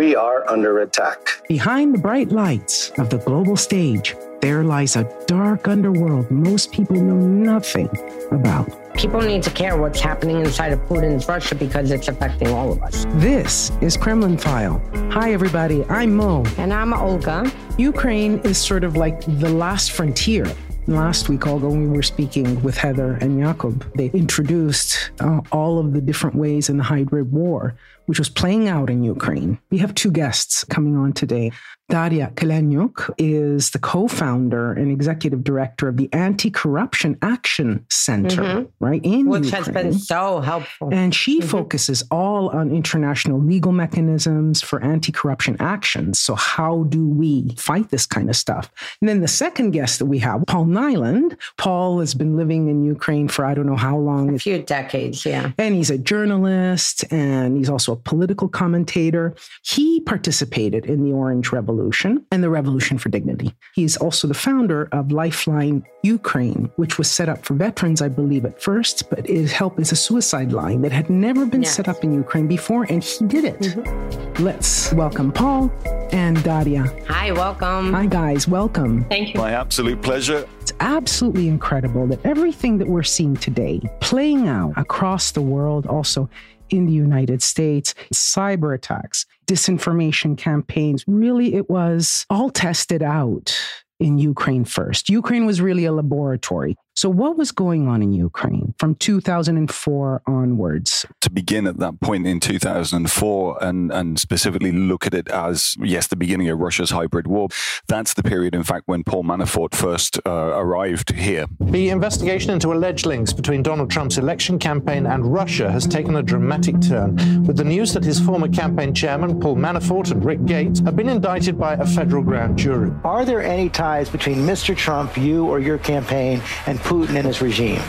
We are under attack. Behind the bright lights of the global stage, there lies a dark underworld most people know nothing about. People need to care what's happening inside of Putin's Russia because it's affecting all of us. This is Kremlin File. Hi, everybody. I'm Mo. And I'm Olga. Ukraine is sort of like the last frontier Last week, Olga, when we were speaking with Heather and Jakob, they introduced uh, all of the different ways in the hybrid war, which was playing out in Ukraine. We have two guests coming on today. Daria Kaleniuk is the co founder and executive director of the Anti Corruption Action Center, mm-hmm. right? In Which Ukraine. has been so helpful. And she mm-hmm. focuses all on international legal mechanisms for anti corruption actions. So, how do we fight this kind of stuff? And then the second guest that we have, Paul Niland. Paul has been living in Ukraine for I don't know how long. A few decades, yeah. And he's a journalist and he's also a political commentator. He participated in the Orange Revolution Revolution and the Revolution for Dignity. He's also the founder of Lifeline Ukraine, which was set up for veterans, I believe, at first, but it helped as a suicide line that had never been yes. set up in Ukraine before, and he did it. Mm-hmm. Let's welcome Paul and Daria. Hi, welcome. Hi, guys, welcome. Thank you. My absolute pleasure. It's absolutely incredible that everything that we're seeing today playing out across the world, also in the United States, cyber attacks, disinformation campaigns. Really, it was all tested out in Ukraine first. Ukraine was really a laboratory. So, what was going on in Ukraine from 2004 onwards? To begin at that point in 2004 and, and specifically look at it as, yes, the beginning of Russia's hybrid war, that's the period, in fact, when Paul Manafort first uh, arrived here. The investigation into alleged links between Donald Trump's election campaign and Russia has taken a dramatic turn, with the news that his former campaign chairman, Paul Manafort, and Rick Gates have been indicted by a federal grand jury. Are there any ties between Mr. Trump, you, or your campaign, and Putin and his regime.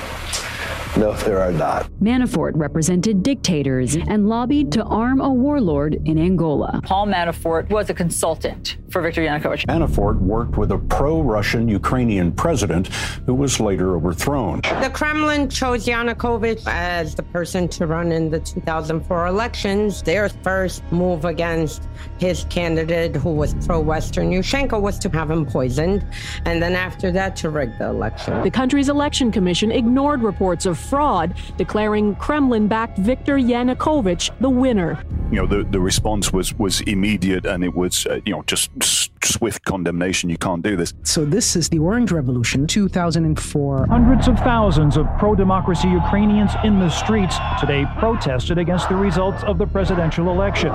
No, there are not. Manafort represented dictators and lobbied to arm a warlord in Angola. Paul Manafort was a consultant for Viktor Yanukovych. Manafort worked with a pro Russian Ukrainian president who was later overthrown. The Kremlin chose Yanukovych as the person to run in the 2004 elections. Their first move against his candidate, who was pro Western Yushchenko, was to have him poisoned. And then after that, to rig the election. The country's election commission ignored reports of fraud, declaring Kremlin backed Viktor Yanukovych the winner. You know, the, the response was, was immediate and it was, uh, you know, just swift condemnation. You can't do this. So, this is the Orange Revolution, 2004. Hundreds of thousands of pro democracy Ukrainians in the streets today protested against the results of the presidential election,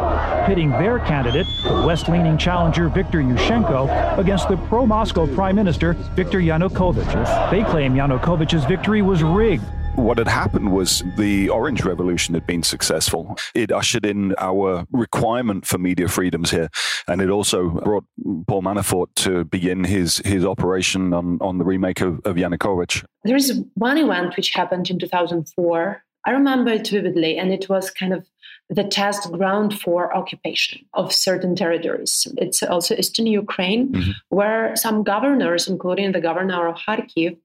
pitting their candidate, the West leaning challenger Viktor Yushchenko, against the pro Moscow Prime Minister Viktor Yanukovych. They claim Yanukovych's victory was rigged what had happened was the Orange Revolution had been successful. It ushered in our requirement for media freedoms here, and it also brought Paul Manafort to begin his his operation on, on the remake of, of Yanukovych. There is one event which happened in 2004. I remember it vividly, and it was kind of the test ground for occupation of certain territories. It's also eastern Ukraine, mm-hmm. where some governors, including the governor of Kharkiv,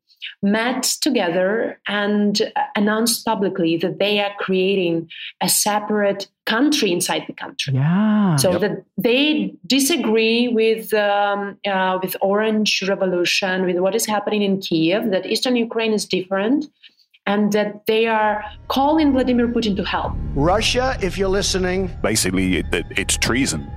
met together and announced publicly that they are creating a separate country inside the country. Yeah. So yep. that they disagree with um, uh, with Orange Revolution, with what is happening in Kiev. That Eastern Ukraine is different. And that they are calling Vladimir Putin to help. Russia, if you're listening. Basically, it, it, it's treason.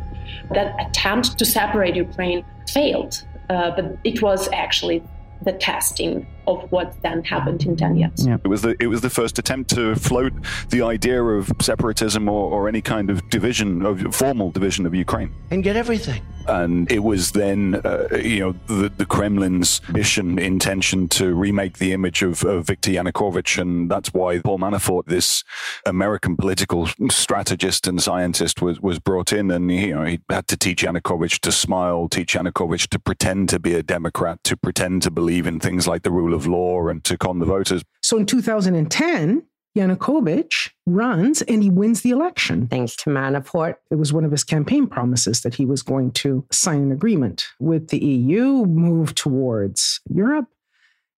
That attempt to separate Ukraine failed, uh, but it was actually the testing of what then happened in Donetsk. Yeah. It was the it was the first attempt to float the idea of separatism or, or any kind of division of formal division of Ukraine and get everything. And it was then, uh, you know, the, the, Kremlin's mission, intention to remake the image of, of Viktor Yanukovych, and that's why Paul Manafort, this American political strategist and scientist, was was brought in, and you know he had to teach Yanukovych to smile, teach Yanukovych to pretend to be a Democrat, to pretend to believe in things like the rule rule of law and to con the voters. So in 2010, Yanukovych runs and he wins the election. Thanks to Manafort. It was one of his campaign promises that he was going to sign an agreement with the EU, move towards Europe,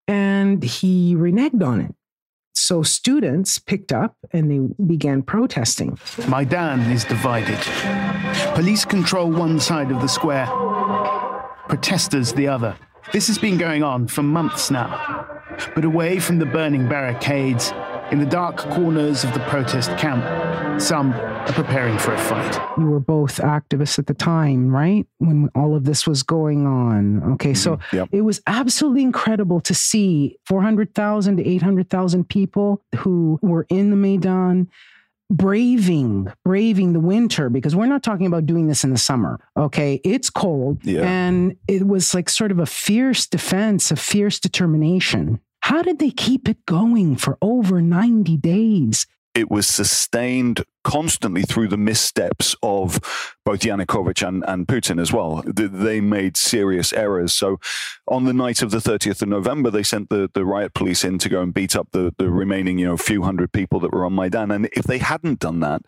and he reneged on it. So students picked up and they began protesting. Maidan is divided. Police control one side of the square, protesters the other. This has been going on for months now. But away from the burning barricades, in the dark corners of the protest camp, some are preparing for a fight. You were both activists at the time, right? When all of this was going on. Okay, so Mm-hmm. Yep. it was absolutely incredible to see 400,000 to 800,000 people who were in the Maidan braving braving the winter because we're not talking about doing this in the summer okay? It's cold Yeah. and it was like sort of a fierce defense a fierce determination. How did they keep it going for over 90 days it was sustained constantly through the missteps of both Yanukovych and, and Putin as well. They made serious errors. So on the night of the 30th of November, they sent the, the riot police in to go and beat up the, the remaining, you know, few hundred people that were on Maidan. And if they hadn't done that,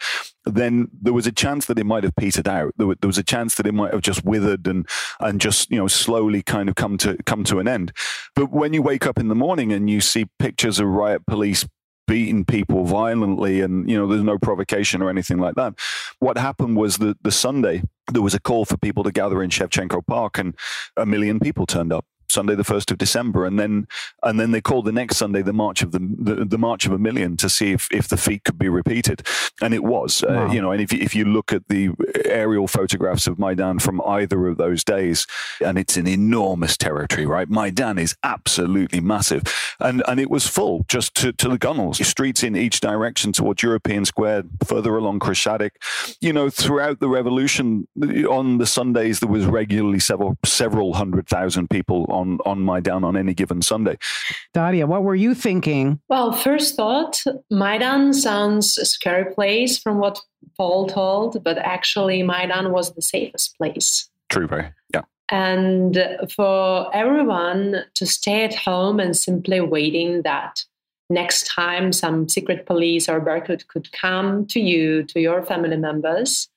then there was a chance that it might have petered out. There, there was a chance that it might have just withered and and just you know slowly kind of come to come to an end. But when you wake up in the morning and you see pictures of riot police beating people violently and you know there's no provocation or anything like that. What happened was that the sunday there was a call for people to gather in shevchenko park and a million people turned up sunday the 1st of december and then and then they called the next sunday the march of the the, the march of a million to see if if the feat could be repeated. And it was uh, you know and if you, if you look at the aerial photographs of maidan from either of those days and it's an enormous territory right? Maidan is absolutely massive. And and it was full just to, to the gunnels streets in each direction towards european square further along Khreshchatyk. you know throughout the revolution on the sundays there was regularly several several hundred thousand people on on maidan on any given sunday. Daria what were you thinking? Well, first thought, Maidan sounds a scary place from what Paul told, but actually, Maidan was the safest place. true very yeah. And for everyone to stay at home and simply waiting that next time some secret police or Berkut could come to you, to your family members,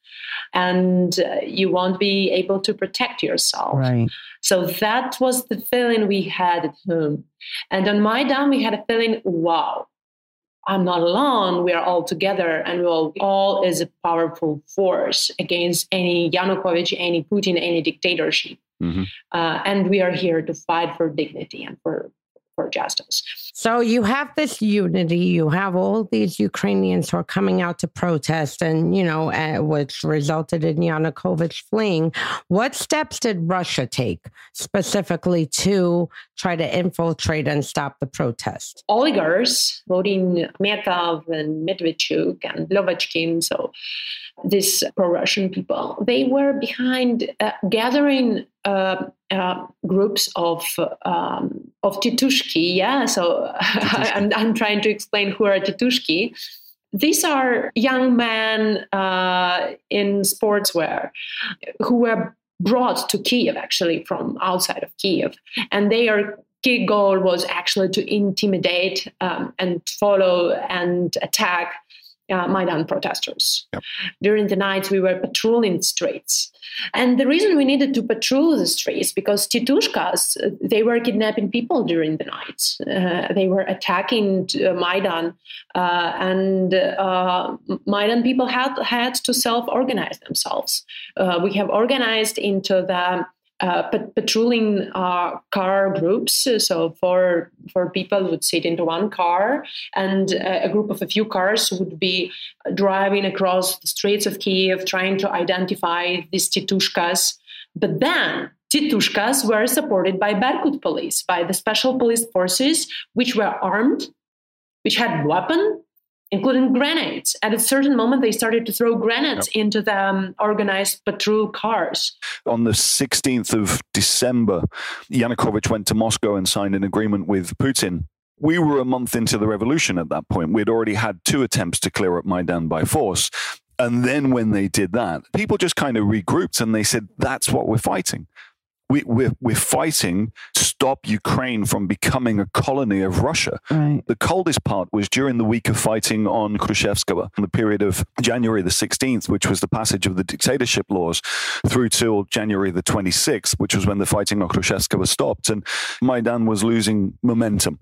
and uh, you won't be able to protect yourself. right So that was the feeling we had at home. And on Maidan, we had a feeling, wow, I'm not alone. We are all together, and we all, all is a powerful force against any Yanukovych, any Putin, any dictatorship. Mhm. Uh, and we are here to fight for dignity and for justice. So you have this unity. You have all these Ukrainians who are coming out to protest, and you know, uh, which resulted in Yanukovych fleeing. What steps did Russia take specifically to try to infiltrate and stop the protest? oligarchs, voting Metov and Medvedchuk and Lyovochkin, so these pro-Russian people, they were behind uh, gathering uh, uh, groups of um, of titushki. Yeah, so I'm, I'm trying to explain who are titushki. These are young men uh, in sportswear who were brought to Kiev actually from outside of Kiev, and their key goal was actually to intimidate um, and follow and attack uh, Maidan protesters. Yep. During the night, we were patrolling the streets. And the reason we needed to patrol the streets because Titushkas, they were kidnapping people during the night. Uh, they were attacking uh, Maidan, uh, and uh, Maidan people had had to self-organize themselves. Uh, we have organized into the uh, pat- patrolling uh, car groups. So for for people would sit into one car, and uh, a group of a few cars would be driving across the streets of Kiev, trying to identify these titushkas. But then titushkas were supported by Berkut police, by the special police forces, which were armed, which had weapon. Including grenades. At a certain moment, they started to throw grenades into the um, organized patrol cars. on the 16th of December, Yanukovych went to Moscow and signed an agreement with Putin. We were a month into the revolution at that point. We'd already had two attempts to clear up Maidan by force. And then when they did that, people just kind of regrouped and they said, that's what we're fighting. We, we're, we're fighting to stop Ukraine from becoming a colony of Russia. Right. The coldest part was during the week of fighting on Khrushchevskaya, uh, the period of January the 16th, which was the passage of the dictatorship laws, through till January the 26th, which was when the fighting on Khrushchevskaya stopped. And Maidan was losing momentum.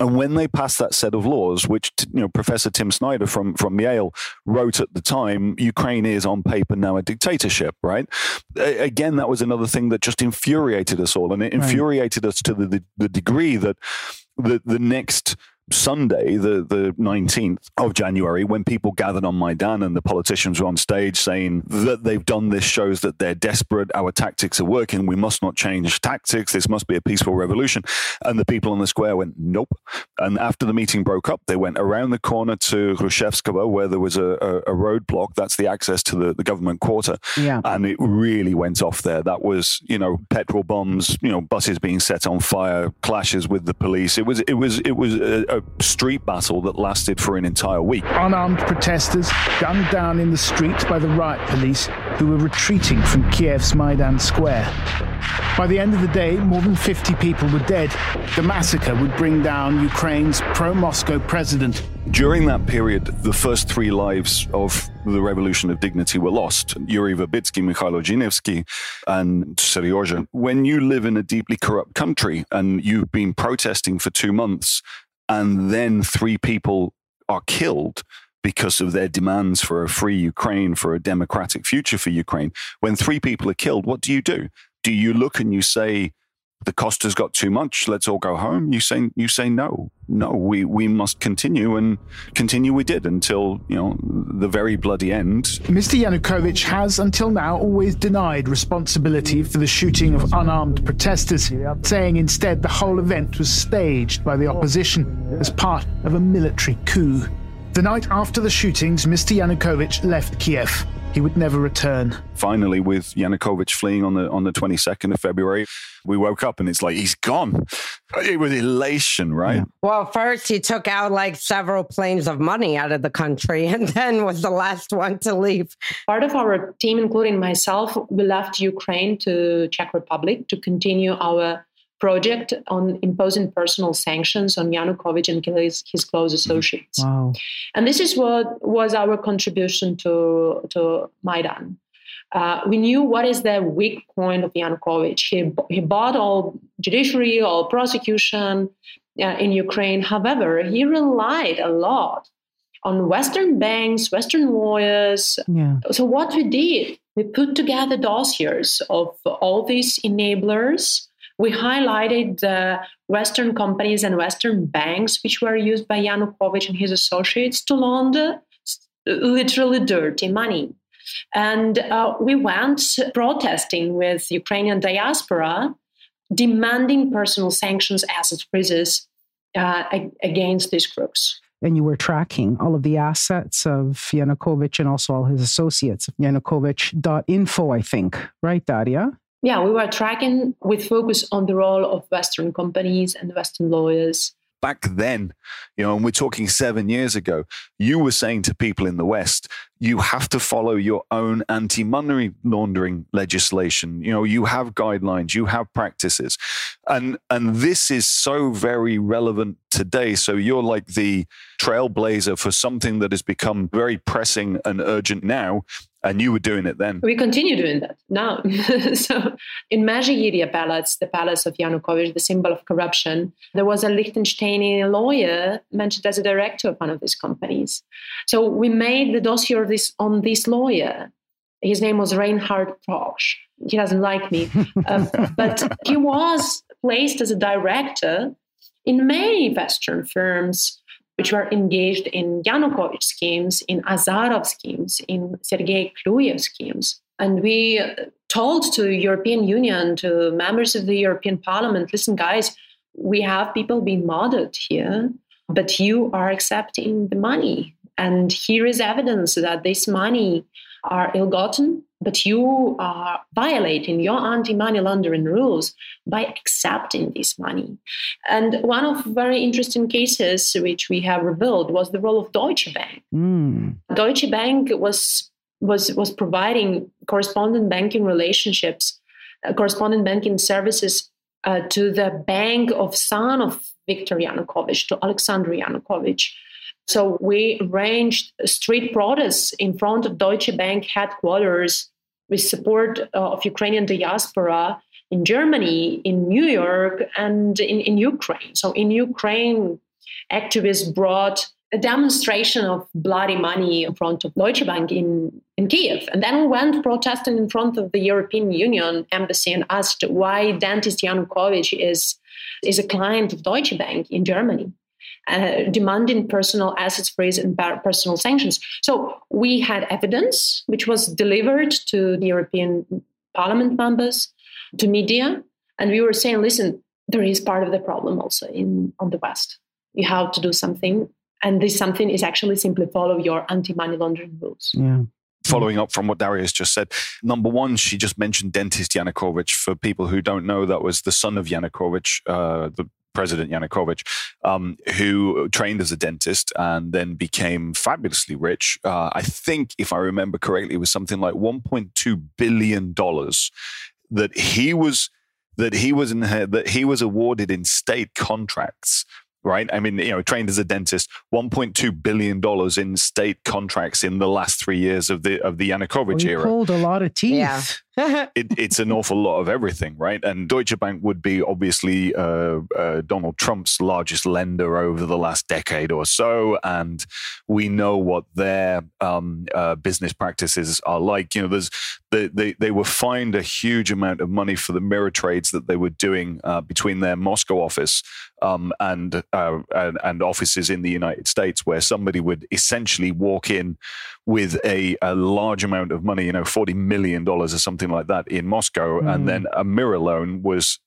And when they passed that set of laws, which you know Professor Tim Snyder from, from Yale wrote at the time, Ukraine is on paper now a dictatorship, right? Again, that was another thing that just infuriated us all. And it infuriated right. us to the, the, the degree that the, the next Sunday, the, the 19th of January, when people gathered on Maidan and the politicians were on stage saying that they've done this shows that they're desperate, our tactics are working, we must not change tactics, this must be a peaceful revolution. And the people on the square went, nope. And after the meeting broke up, they went around the corner to Hrushevskovo, where there was a, a, a roadblock. That's the access to the, the government quarter. Yeah. And it really went off there. That was, you know, petrol bombs, you know, buses being set on fire, clashes with the police. It was, it was, it was a, a street battle that lasted for an entire week. Unarmed protesters gunned down in the street by the riot police who were retreating from Kiev's Maidan Square. By the end of the day, more than 50 people were dead. The massacre would bring down Ukraine's pro Moscow president. During that period, the first three lives of the Revolution of Dignity were lost Yuri Verbitsky, Mikhailo Zhinevsky, and Seryozha. When you live in a deeply corrupt country and you've been protesting for two months and then three people are killed because of their demands for a free Ukraine, for a democratic future for Ukraine. When three people are killed, what do you do? Do you look and you say, the cost has got too much. Let's all go home. You say you say no, no. We we must continue and continue. We did until you know the very bloody end. Mr. Yanukovych has until now always denied responsibility for the shooting of unarmed protesters, saying instead the whole event was staged by the opposition as part of a military coup. The night after the shootings, Mr. Yanukovych left Kiev. He would never return. Finally, with Yanukovych fleeing on the on the 22nd of February, we woke up and it's like he's gone. It was elation, right? Yeah. Well, first he took out like several planes of money out of the country and then was the last one to leave. Part of our team, including myself, we left Ukraine to Czech Republic to continue our project on imposing personal sanctions on Yanukovych and his, his close associates. Wow. And this is what was our contribution to, to Maidan. Uh, we knew what is the weak point of Yanukovych. He, he bought all judiciary, all prosecution uh, in Ukraine. However, he relied a lot on Western banks, Western lawyers. Yeah. So what we did, we put together dossiers of all these enablers we highlighted the Western companies and Western banks which were used by Yanukovych and his associates to launder literally dirty money. And uh, we went protesting with Ukrainian diaspora, demanding personal sanctions, asset freezes uh, against these crooks. And you were tracking all of the assets of Yanukovych and also all his associates. Yanukovych.info, I think, right, Daria? Yeah, we were tracking with focus on the role of Western companies and Western lawyers. Back then, you know, and we're talking seven years ago, you were saying to people in the West, you have to follow your own anti money laundering legislation. You know, you have guidelines, you have practices. And and this is so very relevant today. So you're like the trailblazer for something that has become very pressing and urgent now and you were doing it then. We continue doing that now. so in Mezhyhirya Palace, the palace of Yanukovych, the symbol of corruption, there was a Liechtensteini lawyer mentioned as a director of one of these companies. So we made the dossier this, on this lawyer. His name was Reinhard Proksch. He doesn't like me, um, but he was placed as a director in many Western firms which were engaged in Yanukovych schemes, in Azarov schemes, in Sergei Kluyev schemes. And we told to European Union, to members of the European Parliament, listen, guys, we have people being modeled here, but you are accepting the money. And here is evidence that this money are ill-gotten, but you are violating your anti-money laundering rules by accepting this money. And one of very interesting cases which we have revealed was the role of Deutsche Bank. Mm. Deutsche Bank was was was providing correspondent banking relationships uh, correspondent banking services uh, to the bank of son of Viktor Yanukovych, to Alexander Yanukovych. So we arranged street protests in front of Deutsche Bank headquarters with support uh, of Ukrainian diaspora in Germany, in New York, and in, in Ukraine. So in Ukraine, activists brought a demonstration of bloody money in front of Deutsche Bank in, in Kiev. And then we went protesting in front of the European Union embassy and asked why dentist Yanukovych is, is a client of Deutsche Bank in Germany. Uh, demanding personal assets freeze and personal sanctions. So we had evidence which was delivered to the European Parliament members, to media, and we were saying, listen, there is part of the problem also in on the West. You have to do something and this something is actually simply follow your anti-money laundering rules. Yeah. Following up from what Daria's just said, number one, she just mentioned dentist Yanukovych. For people who don't know, that was the son of Yanukovych, uh, the President Yanukovych, um, who trained as a dentist and then became fabulously rich. Uh, I think, if I remember correctly, it was something like 1.2 billion dollars that he was that he was in, that he was awarded in state contracts right? I mean, you know, trained as a dentist, 1.2 billion dollars in state contracts in the last three years of the of the Yanukovych well, era. Pulled a lot of teeth. Yeah. it, it's an awful lot of everything, right? And Deutsche Bank would be obviously uh, uh, Donald Trump's largest lender over the last decade or so, and we know what their um, uh, business practices are like. You know, there's they, they they were fined a huge amount of money for the mirror trades that they were doing uh, between their Moscow office um, and, uh, and and offices in the United States, where somebody would essentially walk in with a, a large amount of money, you know, forty million dollars or something like that in Moscow, mm. and then a mirror loan was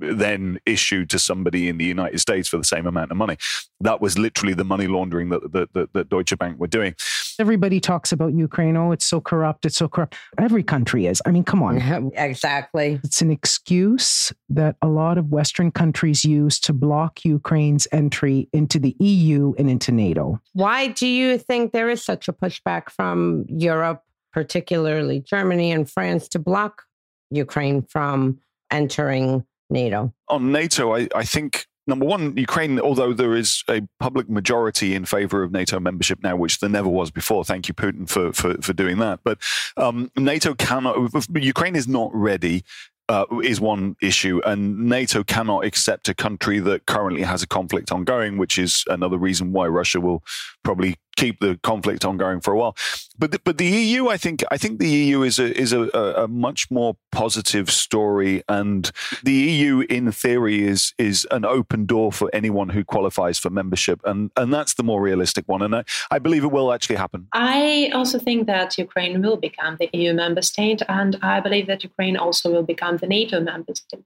then issued to somebody in the United States for the same amount of money. That was literally the money laundering that that, that, that Deutsche Bank were doing. Everybody talks about Ukraine. Oh, it's so corrupt. It's so corrupt. Every country is. I mean, come on. exactly. It's an excuse that a lot of Western countries use to block Ukraine's entry into the EU and into NATO. Why do you think there is such a pushback from Europe, particularly Germany and France, to block Ukraine from entering NATO? On NATO, I, I think number one, Ukraine, although there is a public majority in favor of NATO membership now, which there never was before. Thank you, Putin, for for, for doing that. But um, NATO cannot. Ukraine is not ready. Uh, is one issue, and NATO cannot accept a country that currently has a conflict ongoing, which is another reason why Russia will probably keep the conflict ongoing for a while. But the, but the EU, I think, I think the EU is a is a, a, much more positive story, and the EU, in theory, is is an open door for anyone who qualifies for membership, and and that's the more realistic one, and I, I believe it will actually happen. I also think that Ukraine will become the EU member state, and I believe that Ukraine also will become the NATO member state.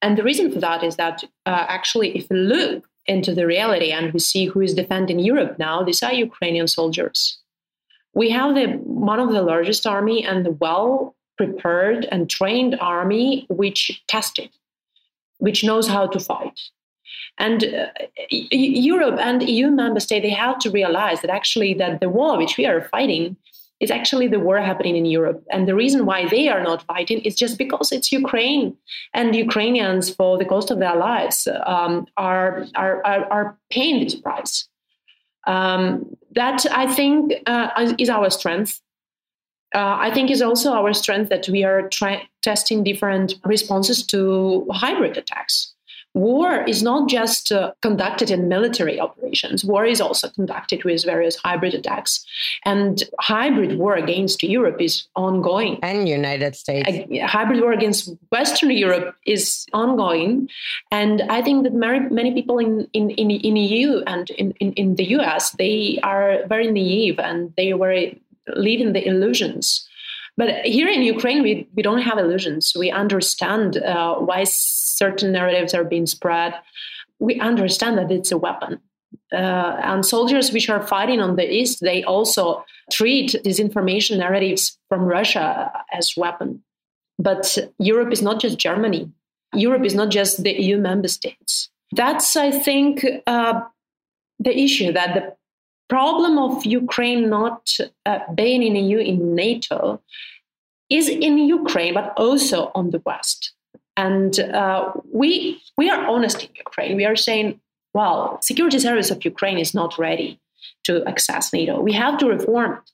And the reason for that is that uh, actually, if you look into the reality and we see who is defending Europe now, these are Ukrainian soldiers. We have the one of the largest army and the well prepared and trained army which tested, which knows how to fight. And uh, Europe and EU member states they have to realize that actually that the war which we are fighting is actually the war happening in Europe. And the reason why they are not fighting is just because it's Ukraine. And Ukrainians, for the cost of their lives, um, are, are, are, paying this price. Um, that, I think, uh, is our strength. Uh, I think is also our strength that we are try- testing different responses to hybrid attacks war is not just uh, conducted in military operations. War is also conducted with various hybrid attacks. And hybrid war against Europe is ongoing. And United States. Hybrid war against Western Europe is ongoing. And I think that many, many people in, in, in, in EU and in, in, in the US, they are very naive and they were living the illusions but here in Ukraine, we, we don't have illusions. We understand uh, why certain narratives are being spread. We understand that it's a weapon. Uh, and soldiers which are fighting on the east, they also treat disinformation narratives from Russia as weapon. But Europe is not just Germany. Europe is not just the EU member states. That's, I think, uh, the issue that the problem of Ukraine not uh, being in EU in NATO is in Ukraine, but also on the West. And uh, we we are honest in Ukraine. We are saying, well, security service of Ukraine is not ready to access NATO. We have to reform it.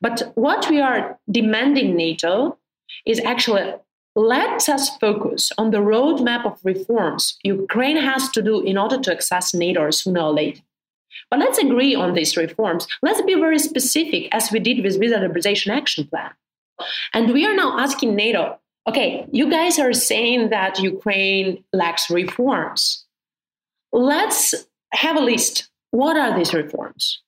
But what we are demanding NATO is actually let us focus on the roadmap of reforms Ukraine has to do in order to access NATO sooner or later. But let's agree on these reforms. Let's be very specific, as we did with Visa Liberalization Action Plan. And we are now asking NATO okay, you guys are saying that Ukraine lacks reforms. Let's have a list. What are these reforms?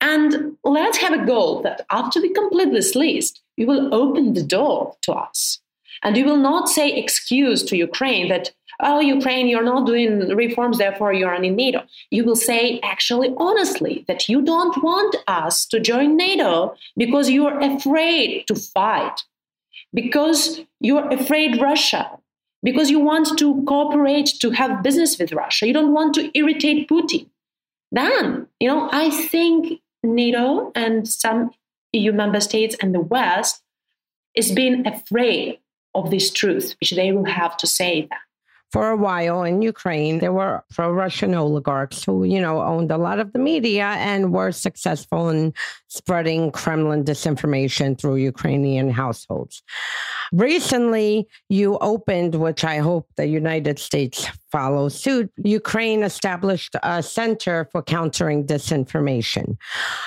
And let's have a goal that after we complete this list, you will open the door to us. And you will not say excuse to Ukraine that, oh, Ukraine, you're not doing reforms, therefore you're in NATO. You will say, actually, honestly, that you don't want us to join NATO because you're afraid to fight, because you're afraid Russia, because you want to cooperate to have business with Russia. You don't want to irritate Putin. Then, you know, I think NATO and some EU member states and the West is being afraid of this truth, which they will have to say that. For a while in Ukraine, there were pro Russian oligarchs who, you know, owned a lot of the media and were successful in spreading Kremlin disinformation through Ukrainian households. Recently, you opened, which I hope the United States follows suit, Ukraine established a center for countering disinformation.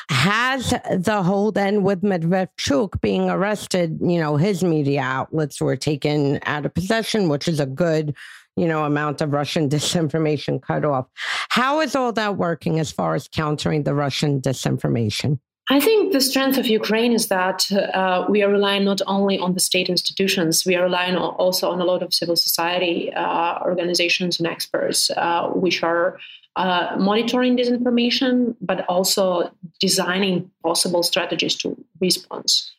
Has the hold then with Medvedchuk being arrested, you know, his media outlets were taken out of possession, which is a good you know, amount of Russian disinformation cut off. How is all that working as far as countering the Russian disinformation? I think the strength of Ukraine is that uh, we are relying not only on the state institutions, we are relying also on a lot of civil society uh, organizations and experts, uh, which are uh, monitoring disinformation, but also designing possible strategies to response.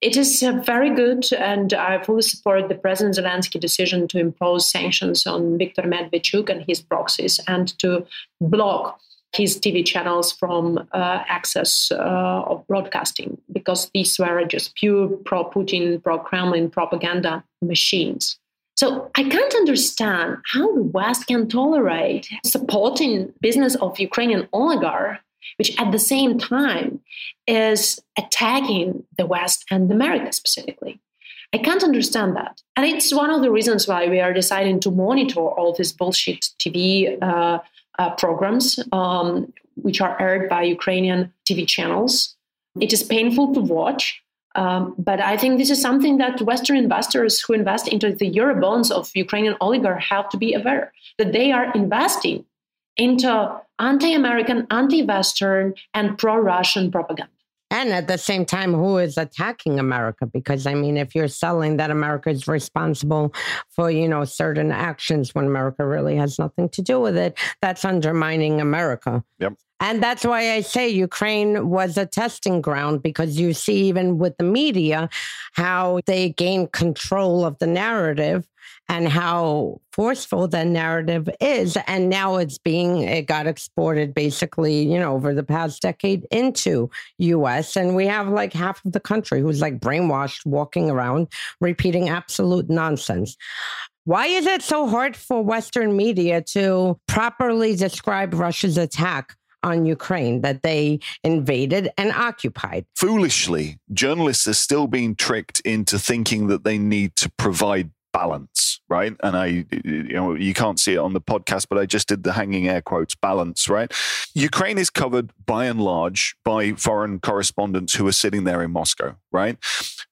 It is uh, very good, and I fully support the President Zelensky decision to impose sanctions on Viktor Medvedchuk and his proxies and to block his TV channels from uh, access uh, of broadcasting because these were just pure pro Putin, pro Kremlin propaganda machines. So I can't understand how the West can tolerate supporting business of Ukrainian oligarch which at the same time is attacking the West and America specifically. I can't understand that. And it's one of the reasons why we are deciding to monitor all these bullshit TV uh, uh, programs, um, which are aired by Ukrainian TV channels. It is painful to watch. Um, but I think this is something that Western investors who invest into the Eurobonds of Ukrainian oligarchs have to be aware that they are investing into anti American, anti Western, and pro Russian propaganda. And at the same time, who is attacking America? Because I mean, if you're selling that America is responsible for, you know, certain actions when America really has nothing to do with it, that's undermining America. Yep. And that's why I say Ukraine was a testing ground because you see, even with the media, how they gain control of the narrative and how forceful the narrative is. And now it's being, it got exported basically, you know, over the past decade into US. And we have like half of the country who's like brainwashed, walking around, repeating absolute nonsense. Why is it so hard for Western media to properly describe Russia's attack on Ukraine that they invaded and occupied. Foolishly, journalists are still being tricked into thinking that they need to provide balance, right? And I, you know, you can't see it on the podcast, but I just did the hanging air quotes balance, right? Ukraine is covered by and large by foreign correspondents who are sitting there in Moscow, right?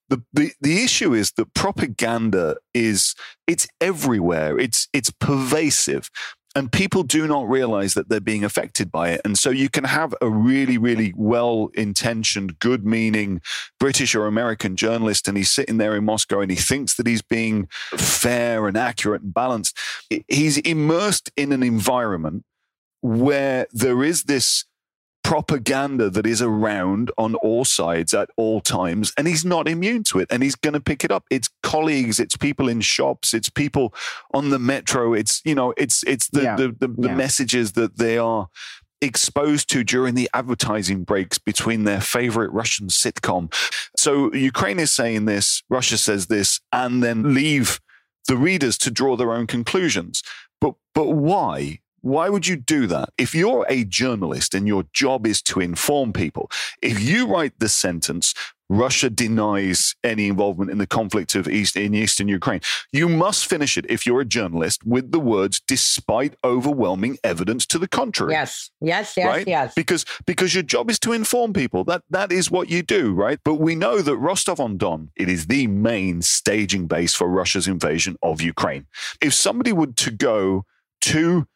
The, the the issue is that propaganda is it's everywhere. It's it's pervasive and people do not realize that they're being affected by it. And so you can have a really, really well intentioned, good meaning British or American journalist, and he's sitting there in Moscow and he thinks that he's being fair and accurate and balanced. He's immersed in an environment where there is this propaganda that is around on all sides at all times, and he's not immune to it, and he's going to pick it up. It's colleagues, it's people in shops, it's people on the metro. It's you know, it's it's the yeah. the, the, the yeah. messages that they are exposed to during the advertising breaks between their favorite Russian sitcom. So Ukraine is saying this, Russia says this, and then leave the readers to draw their own conclusions. But but why? Why would you do that? If you're a journalist and your job is to inform people, if you write the sentence, Russia denies any involvement in the conflict of East in eastern Ukraine. You must finish it if you're a journalist with the words "despite overwhelming evidence to the contrary." Yes, yes, yes, right? yes. Because because your job is to inform people. That that is what you do, right? But we know that Rostov on Don it is the main staging base for Russia's invasion of Ukraine. If somebody would to go to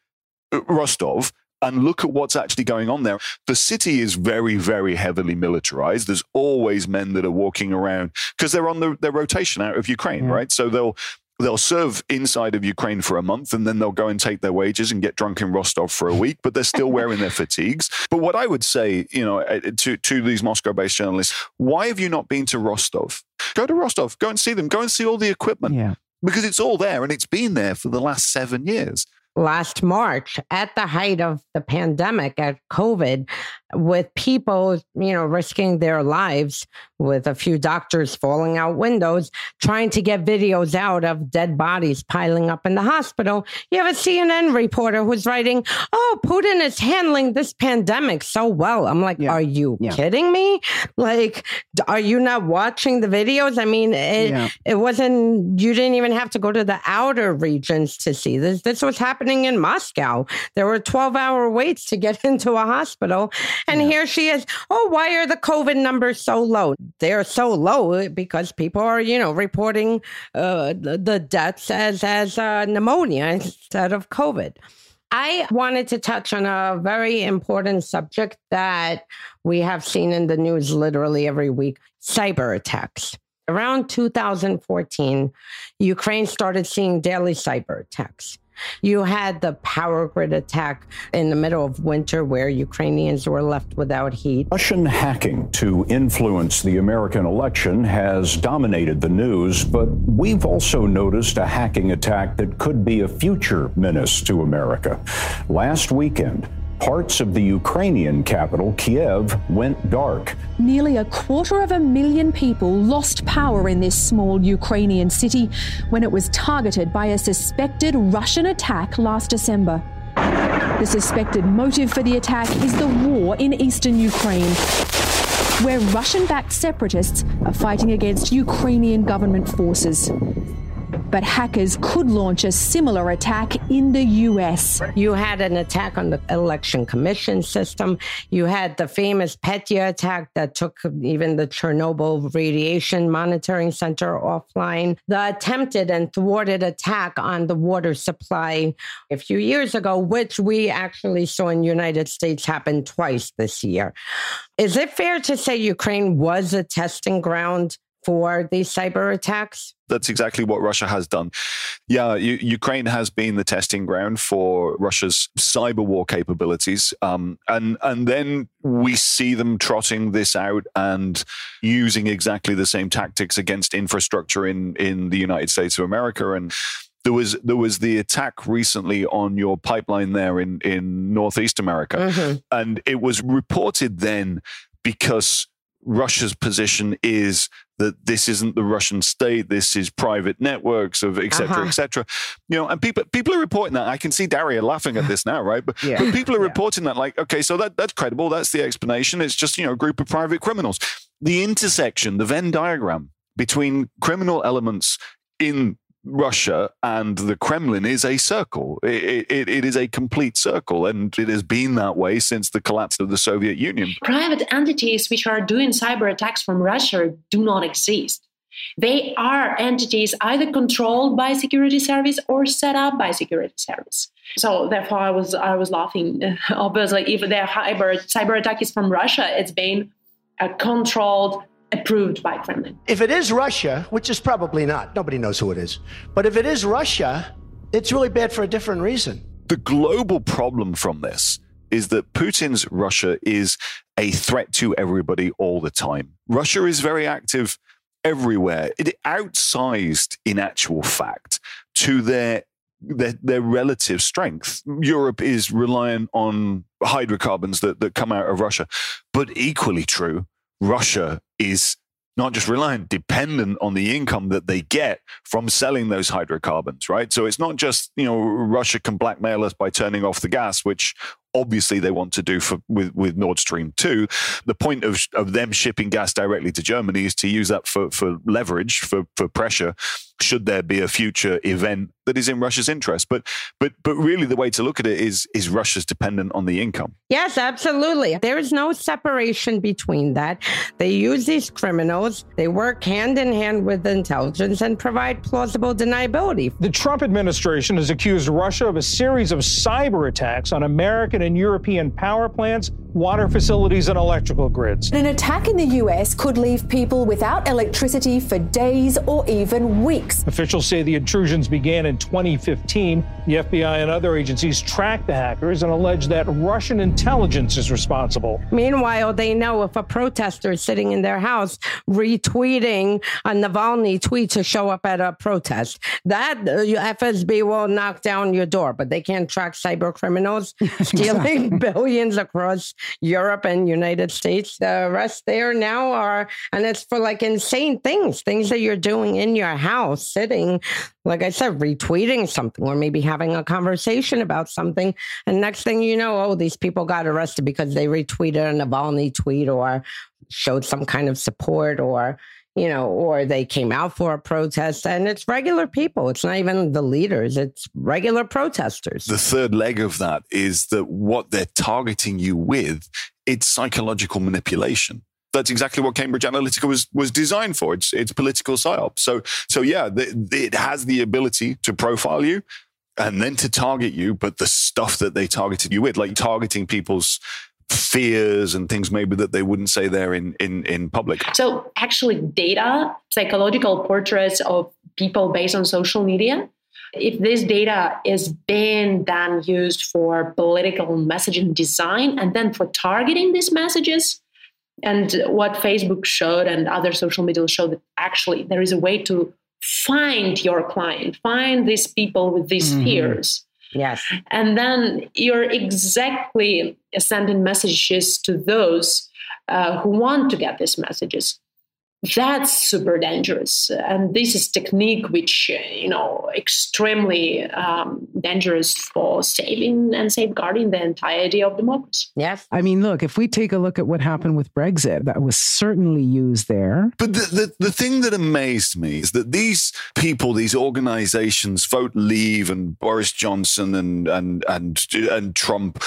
Rostov and look at what's actually going on there. The city is very, very heavily militarized. There's always men that are walking around because they're on the, their rotation out of Ukraine, yeah. right? So they'll they'll serve inside of Ukraine for a month and then they'll go and take their wages and get drunk in Rostov for a week, but they're still wearing their fatigues. But what I would say, you know, uh, to, to these Moscow based journalists, why have you not been to Rostov? Go to Rostov, go and see them, go and see all the equipment. Yeah. Because it's all there and it's been there for the last seven years last March at the height of the pandemic at COVID with people, you know, risking their lives with a few doctors falling out windows, trying to get videos out of dead bodies piling up in the hospital. You have a CNN reporter who's writing, Oh, Putin is handling this pandemic so well. I'm like, yeah. Are you yeah. kidding me? Like, are you not watching the videos? I mean, it, yeah. it wasn't, you didn't even have to go to the outer regions to see this. This was happening in Moscow. There were 12 hour waits to get into a hospital. And here she is. Oh, why are the COVID numbers so low? they're so low because people are, you know, reporting uh, the, the, deaths as as uh, pneumonia instead of COVID. I wanted to touch on a very important subject that we have seen in the news literally every week cyber attacks. Around 2014, Ukraine started seeing daily cyber attacks. You had the power grid attack in the middle of winter where Ukrainians were left without heat. Russian hacking to influence the American election has dominated the news, but we've also noticed a hacking attack that could be a future menace to America. Last weekend, parts of the Ukrainian capital, Kiev, went dark. Nearly a quarter of a million people lost power in this small Ukrainian city when it was targeted by a suspected Russian attack last December. The suspected motive for the attack is the war in eastern Ukraine, where Russian backed separatists are fighting against Ukrainian government forces but hackers could launch a similar attack in the US. You had an attack on the election commission system. You had the famous Petya attack that took even the Chernobyl radiation monitoring center offline. The attempted and thwarted attack on the water supply a few years ago, which we actually saw in the United States happen twice this year. Is it fair to say Ukraine was a testing ground for these cyber attacks? That's exactly what Russia has done. Yeah, U- Ukraine has been the testing ground for Russia's cyber war capabilities, um, and and then we see them trotting this out and using exactly the same tactics against infrastructure in in the United States of America and there was there was the attack recently on your pipeline there in in Northeast America, mm-hmm. and it was reported then because Russia's position is that this isn't the Russian state, this is private networks of et cetera, uh-huh. et cetera. You know, and people people are reporting that. I can see Daria laughing at this now, right? But, yeah. but people are reporting yeah. that like, okay, so that that's credible. That's the explanation. It's just you know a group of private criminals. The intersection, the Venn diagram between criminal elements in Russia and the Kremlin is a circle. It, it, it is a complete circle, and it has been that way since the collapse of the Soviet Union. Private entities which are doing cyber attacks from Russia do not exist. They are entities either controlled by security service or set up by security service. So therefore, I was I was laughing. Obviously, if their cyber cyber attack is from Russia, it's been a controlled approved by Kremlin. If it is Russia, which is probably not, nobody knows who it is, but if it is Russia, it's really bad for a different reason. The global problem from this is that Putin's Russia is a threat to everybody all the time. Russia is very active everywhere. It outsized, in actual fact, to their their, their relative strength. Europe is reliant on hydrocarbons that, that come out of Russia. But equally true, Russia is not just reliant, dependent on the income that they get from selling those hydrocarbons, right? So it's not just, you know, Russia can blackmail us by turning off the gas, which obviously they want to do for with, with Nord Stream 2. The point of, of them shipping gas directly to Germany is to use that for, for leverage, for, for pressure, should there be a future event that is in Russia's interest. But but but really the way to look at it is is Russia's dependent on the income. Yes, absolutely. There is no separation between that. They use these criminals, they work hand in hand with intelligence and provide plausible deniability. The Trump administration has accused Russia of a series of cyber attacks on American and European power plants, water facilities, and electrical grids. An attack in the US could leave people without electricity for days or even weeks. Officials say the intrusions began in 2015. The FBI and other agencies tracked the hackers and allege that Russian intelligence is responsible. Meanwhile, they know if a protester is sitting in their house retweeting a Navalny tweet to show up at a protest, that uh, FSB will knock down your door, but they can't track cyber criminals stealing billions across Europe and United States. The rest there now are, and it's for like insane things, things that you're doing in your house, sitting, like I said, retweeting something or maybe having a conversation about something. And next thing you know, oh, these people got arrested because they retweeted a Navalny tweet or showed some kind of support or you know, or they came out for a protest and it's regular people. It's not even the leaders, it's regular protesters. The third leg of that is that what they're targeting you with, it's psychological manipulation. That's exactly what Cambridge Analytica was was designed for. It's it's political psyop. So so yeah, the, it has the ability to profile you and then to target you, but the stuff that they targeted you with, like targeting people's fears and things maybe that they wouldn't say there in in in public so actually data psychological portraits of people based on social media if this data is being then used for political messaging design and then for targeting these messages and what facebook showed and other social media showed that actually there is a way to find your client find these people with these mm-hmm. fears Yes. And then you're exactly sending messages to those uh, who want to get these messages that's super dangerous. And this is technique which you know extremely um, dangerous for saving and safeguarding the entirety of democracy. Yes. I mean look if we take a look at what happened with brexit that was certainly used there. But the, the, the thing that amazed me is that these people these organizations vote leave and boris johnson and and and and trump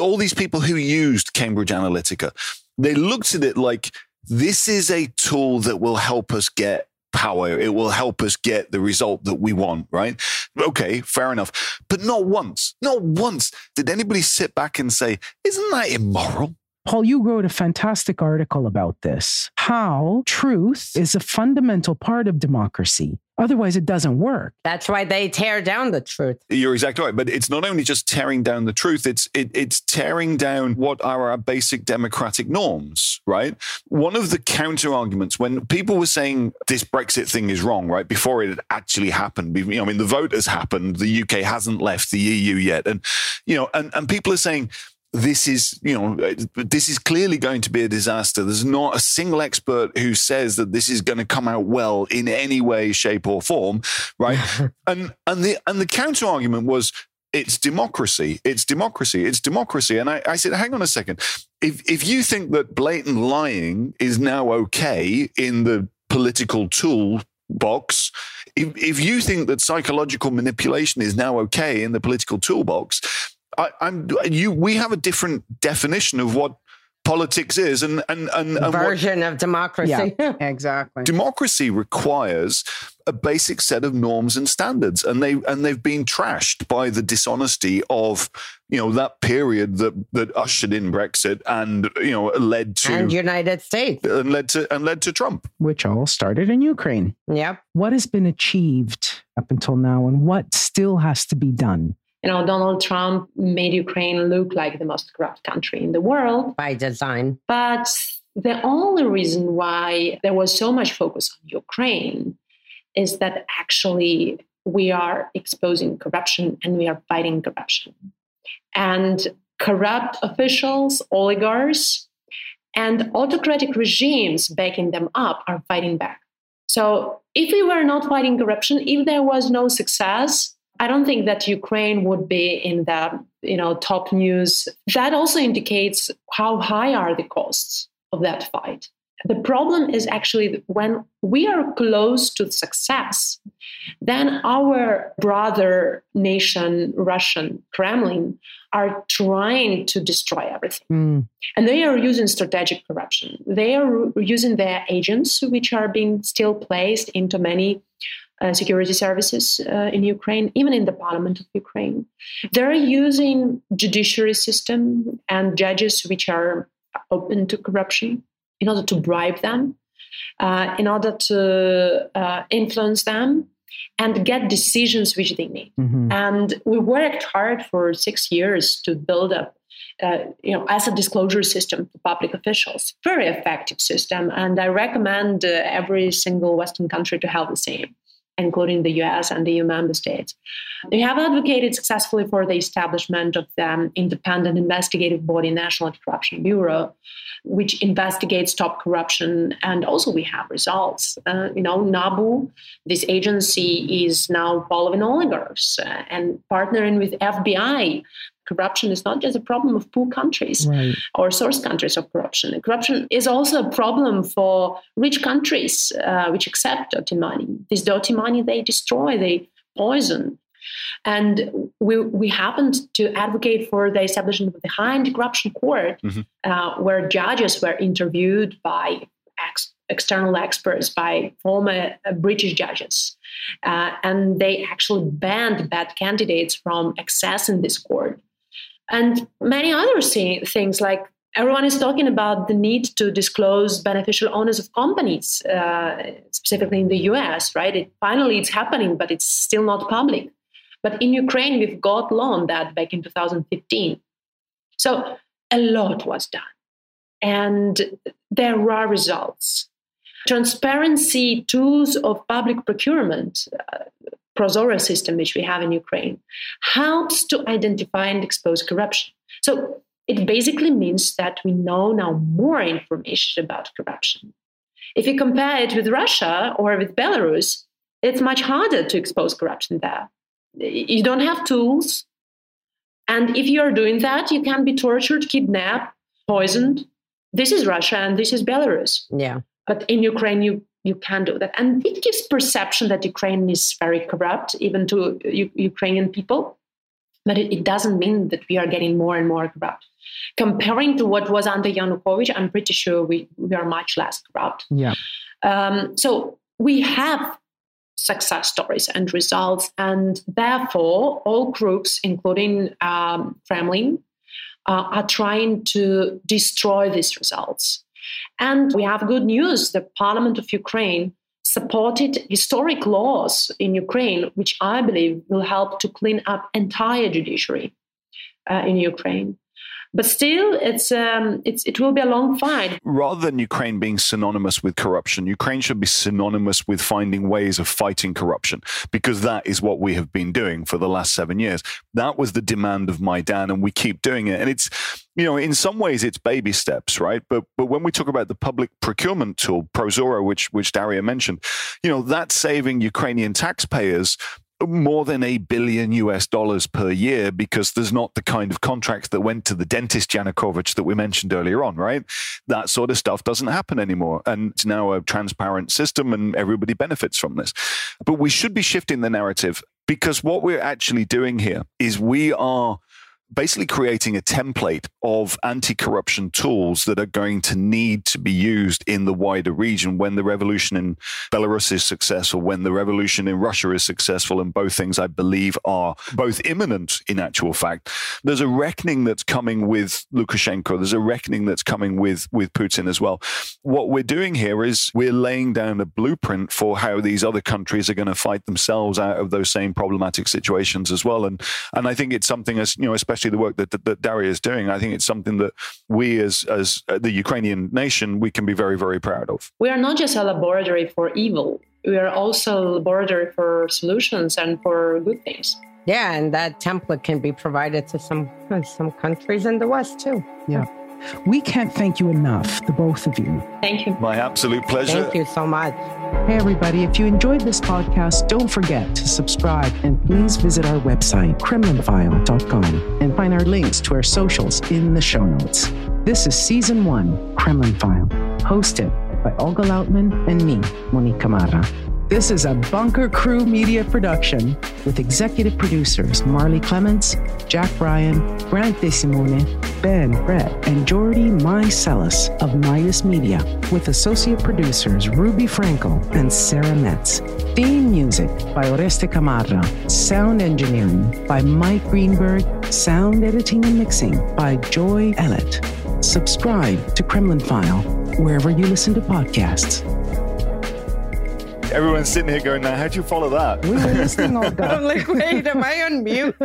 all these people who used cambridge analytica they looked at it like this is a tool that will help us get power. It will help us get the result that we want, right? Okay, fair enough. But not once, not once did anybody sit back and say, isn't that immoral? Paul, you wrote a fantastic article about this how truth is a fundamental part of democracy. Otherwise, it doesn't work. That's why they tear down the truth. You're exactly right. But it's not only just tearing down the truth, it's it, it's tearing down what are our basic democratic norms, right? One of the counter arguments when people were saying this Brexit thing is wrong, right? Before it had actually happened, you know, I mean, the vote has happened. The UK hasn't left the EU yet. And, you know, and, and people are saying, this is, you know, this is clearly going to be a disaster. There's not a single expert who says that this is going to come out well in any way, shape, or form, right? and and the and the counter argument was it's democracy, it's democracy, it's democracy. And I, I said, hang on a second. If if you think that blatant lying is now okay in the political tool box. If, if you think that psychological manipulation is now okay in the political toolbox, I, am you. We have a different definition of what politics is, and and and, and version what, of democracy. Yeah, exactly. Democracy requires a basic set of norms and standards, and they and they've been trashed by the dishonesty of you know that period that that ushered in Brexit and you know led to and United States and led to and led to Trump, which all started in Ukraine. Yep. What has been achieved up until now, and what still has to be done? You know, Donald Trump made Ukraine look like the most corrupt country in the world by design. But the only reason why there was so much focus on Ukraine is that actually we are exposing corruption and we are fighting corruption. And corrupt officials, oligarchs, and autocratic regimes backing them up are fighting back. So if we were not fighting corruption, if there was no success, I don't think that Ukraine would be in the you know top news. That also indicates how high are the costs of that fight. The problem is actually when we are close to success, then our brother nation, Russian Kremlin, are trying to destroy everything. Mm. And they are using strategic corruption. They are using their agents, which are being still placed into many security services uh, in Ukraine, even in the parliament of Ukraine. They're using judiciary system and judges which are open to corruption in order to bribe them, uh, in order to uh, influence them, and get decisions which they need. Mm-hmm. And we worked hard for six years to build up. Uh, you know, asset disclosure system for public officials, very effective system, and I recommend uh, every single Western country to have the same including the US and the EU member states. They have advocated successfully for the establishment of the independent investigative body, National Anti-Corruption Bureau, which investigates top corruption. And also we have results. Uh, you know, NABU, this agency is now following oligarchs uh, and partnering with FBI corruption is not just a problem of poor countries right. or source countries of corruption. Corruption is also a problem for rich countries uh, which accept dirty money. This dirty money they destroy, they poison. And we, we happened to advocate for the establishment of the High Anti-Corruption Court, mm-hmm. uh, where judges were interviewed by ex- external experts, by former uh, British judges. Uh, and they actually banned bad candidates from accessing this court and many other things like everyone is talking about the need to disclose beneficial owners of companies, uh, specifically in the US, right? It, finally, it's happening, but it's still not public. But in Ukraine, we've got law on that back in 2015. So a lot was done. And there are results. Transparency tools of public procurement, uh, Prozorro system, which we have in Ukraine, helps to identify and expose corruption. So it basically means that we know now more information about corruption. If you compare it with Russia or with Belarus, it's much harder to expose corruption there. You don't have tools. And if you're doing that, you can be tortured, kidnapped, poisoned. This is Russia and this is Belarus. Yeah. But in Ukraine, you you can do that. And it gives perception that Ukraine is very corrupt, even to U- Ukrainian people. But it, it, doesn't mean that we are getting more and more corrupt. Comparing to what was under Yanukovych, I'm pretty sure we, we are much less corrupt. Yeah. Um, so we have success stories and results, and therefore all groups, including um, Kremlin, uh, are trying to destroy these results. And we have good news. The Parliament of Ukraine supported historic laws in Ukraine, which I believe will help to clean up entire judiciary uh, in Ukraine. But still, it's, um, it's, it will be a long fight. Rather than Ukraine being synonymous with corruption, Ukraine should be synonymous with finding ways of fighting corruption, because that is what we have been doing for the last seven years. That was the demand of Maidan, and we keep doing it. And it's, you know, in some ways it's baby steps, right? But but when we talk about the public procurement tool, Prozorro, which which Daria mentioned, you know, that's saving Ukrainian taxpayers more than a billion US dollars per year because there's not the kind of contracts that went to the dentist Yanukovych that we mentioned earlier on, right? That sort of stuff doesn't happen anymore. And it's now a transparent system and everybody benefits from this. But we should be shifting the narrative because what we're actually doing here is we are basically creating a template of anti corruption tools that are going to need to be used in the wider region when the revolution in Belarus is successful, when the revolution in Russia is successful. And both things, I believe, are both imminent in actual fact. There's a reckoning that's coming with Lukashenko, there's a reckoning that's coming with, with Putin as well. What we're doing here is we're laying down a blueprint for how these other countries are going to fight themselves out of those same problematic situations as well. And, and I think it's something as, you know, especially especially the work that, that, that Daria is doing. I think it's something that we, as as uh, the Ukrainian nation, we can be very very proud of. We are not just a laboratory for evil. we are also a laboratory for solutions and for good things. Yeah, and that template can be provided to some some countries in the West too. Yeah. We can't thank you enough, the both of you. Thank you. My absolute pleasure. Thank you so much. Hey, everybody, if you enjoyed this podcast, don't forget to subscribe and please visit our website, kremlinfile.com, and find our links to our socials in the show notes. This is season one, Kremlin File, hosted by Olga Lautman and me, Monique Camarra. This is a Bunker Crew media production with executive producers Marley Clements, Jack Bryan, Grant DeSimone, Ben Brett, and Jordy Mycelis of Midas Media, with associate producers Ruby Frankel and Sarah Metz. Theme music by Oreste Camarra. Sound engineering by Mike Greenberg. Sound editing and mixing by Joy Ellett. Subscribe to Kremlin File wherever you listen to podcasts. Everyone's sitting here going, now, how do you follow that? We were listening oh, all I'm like, wait, am I on mute?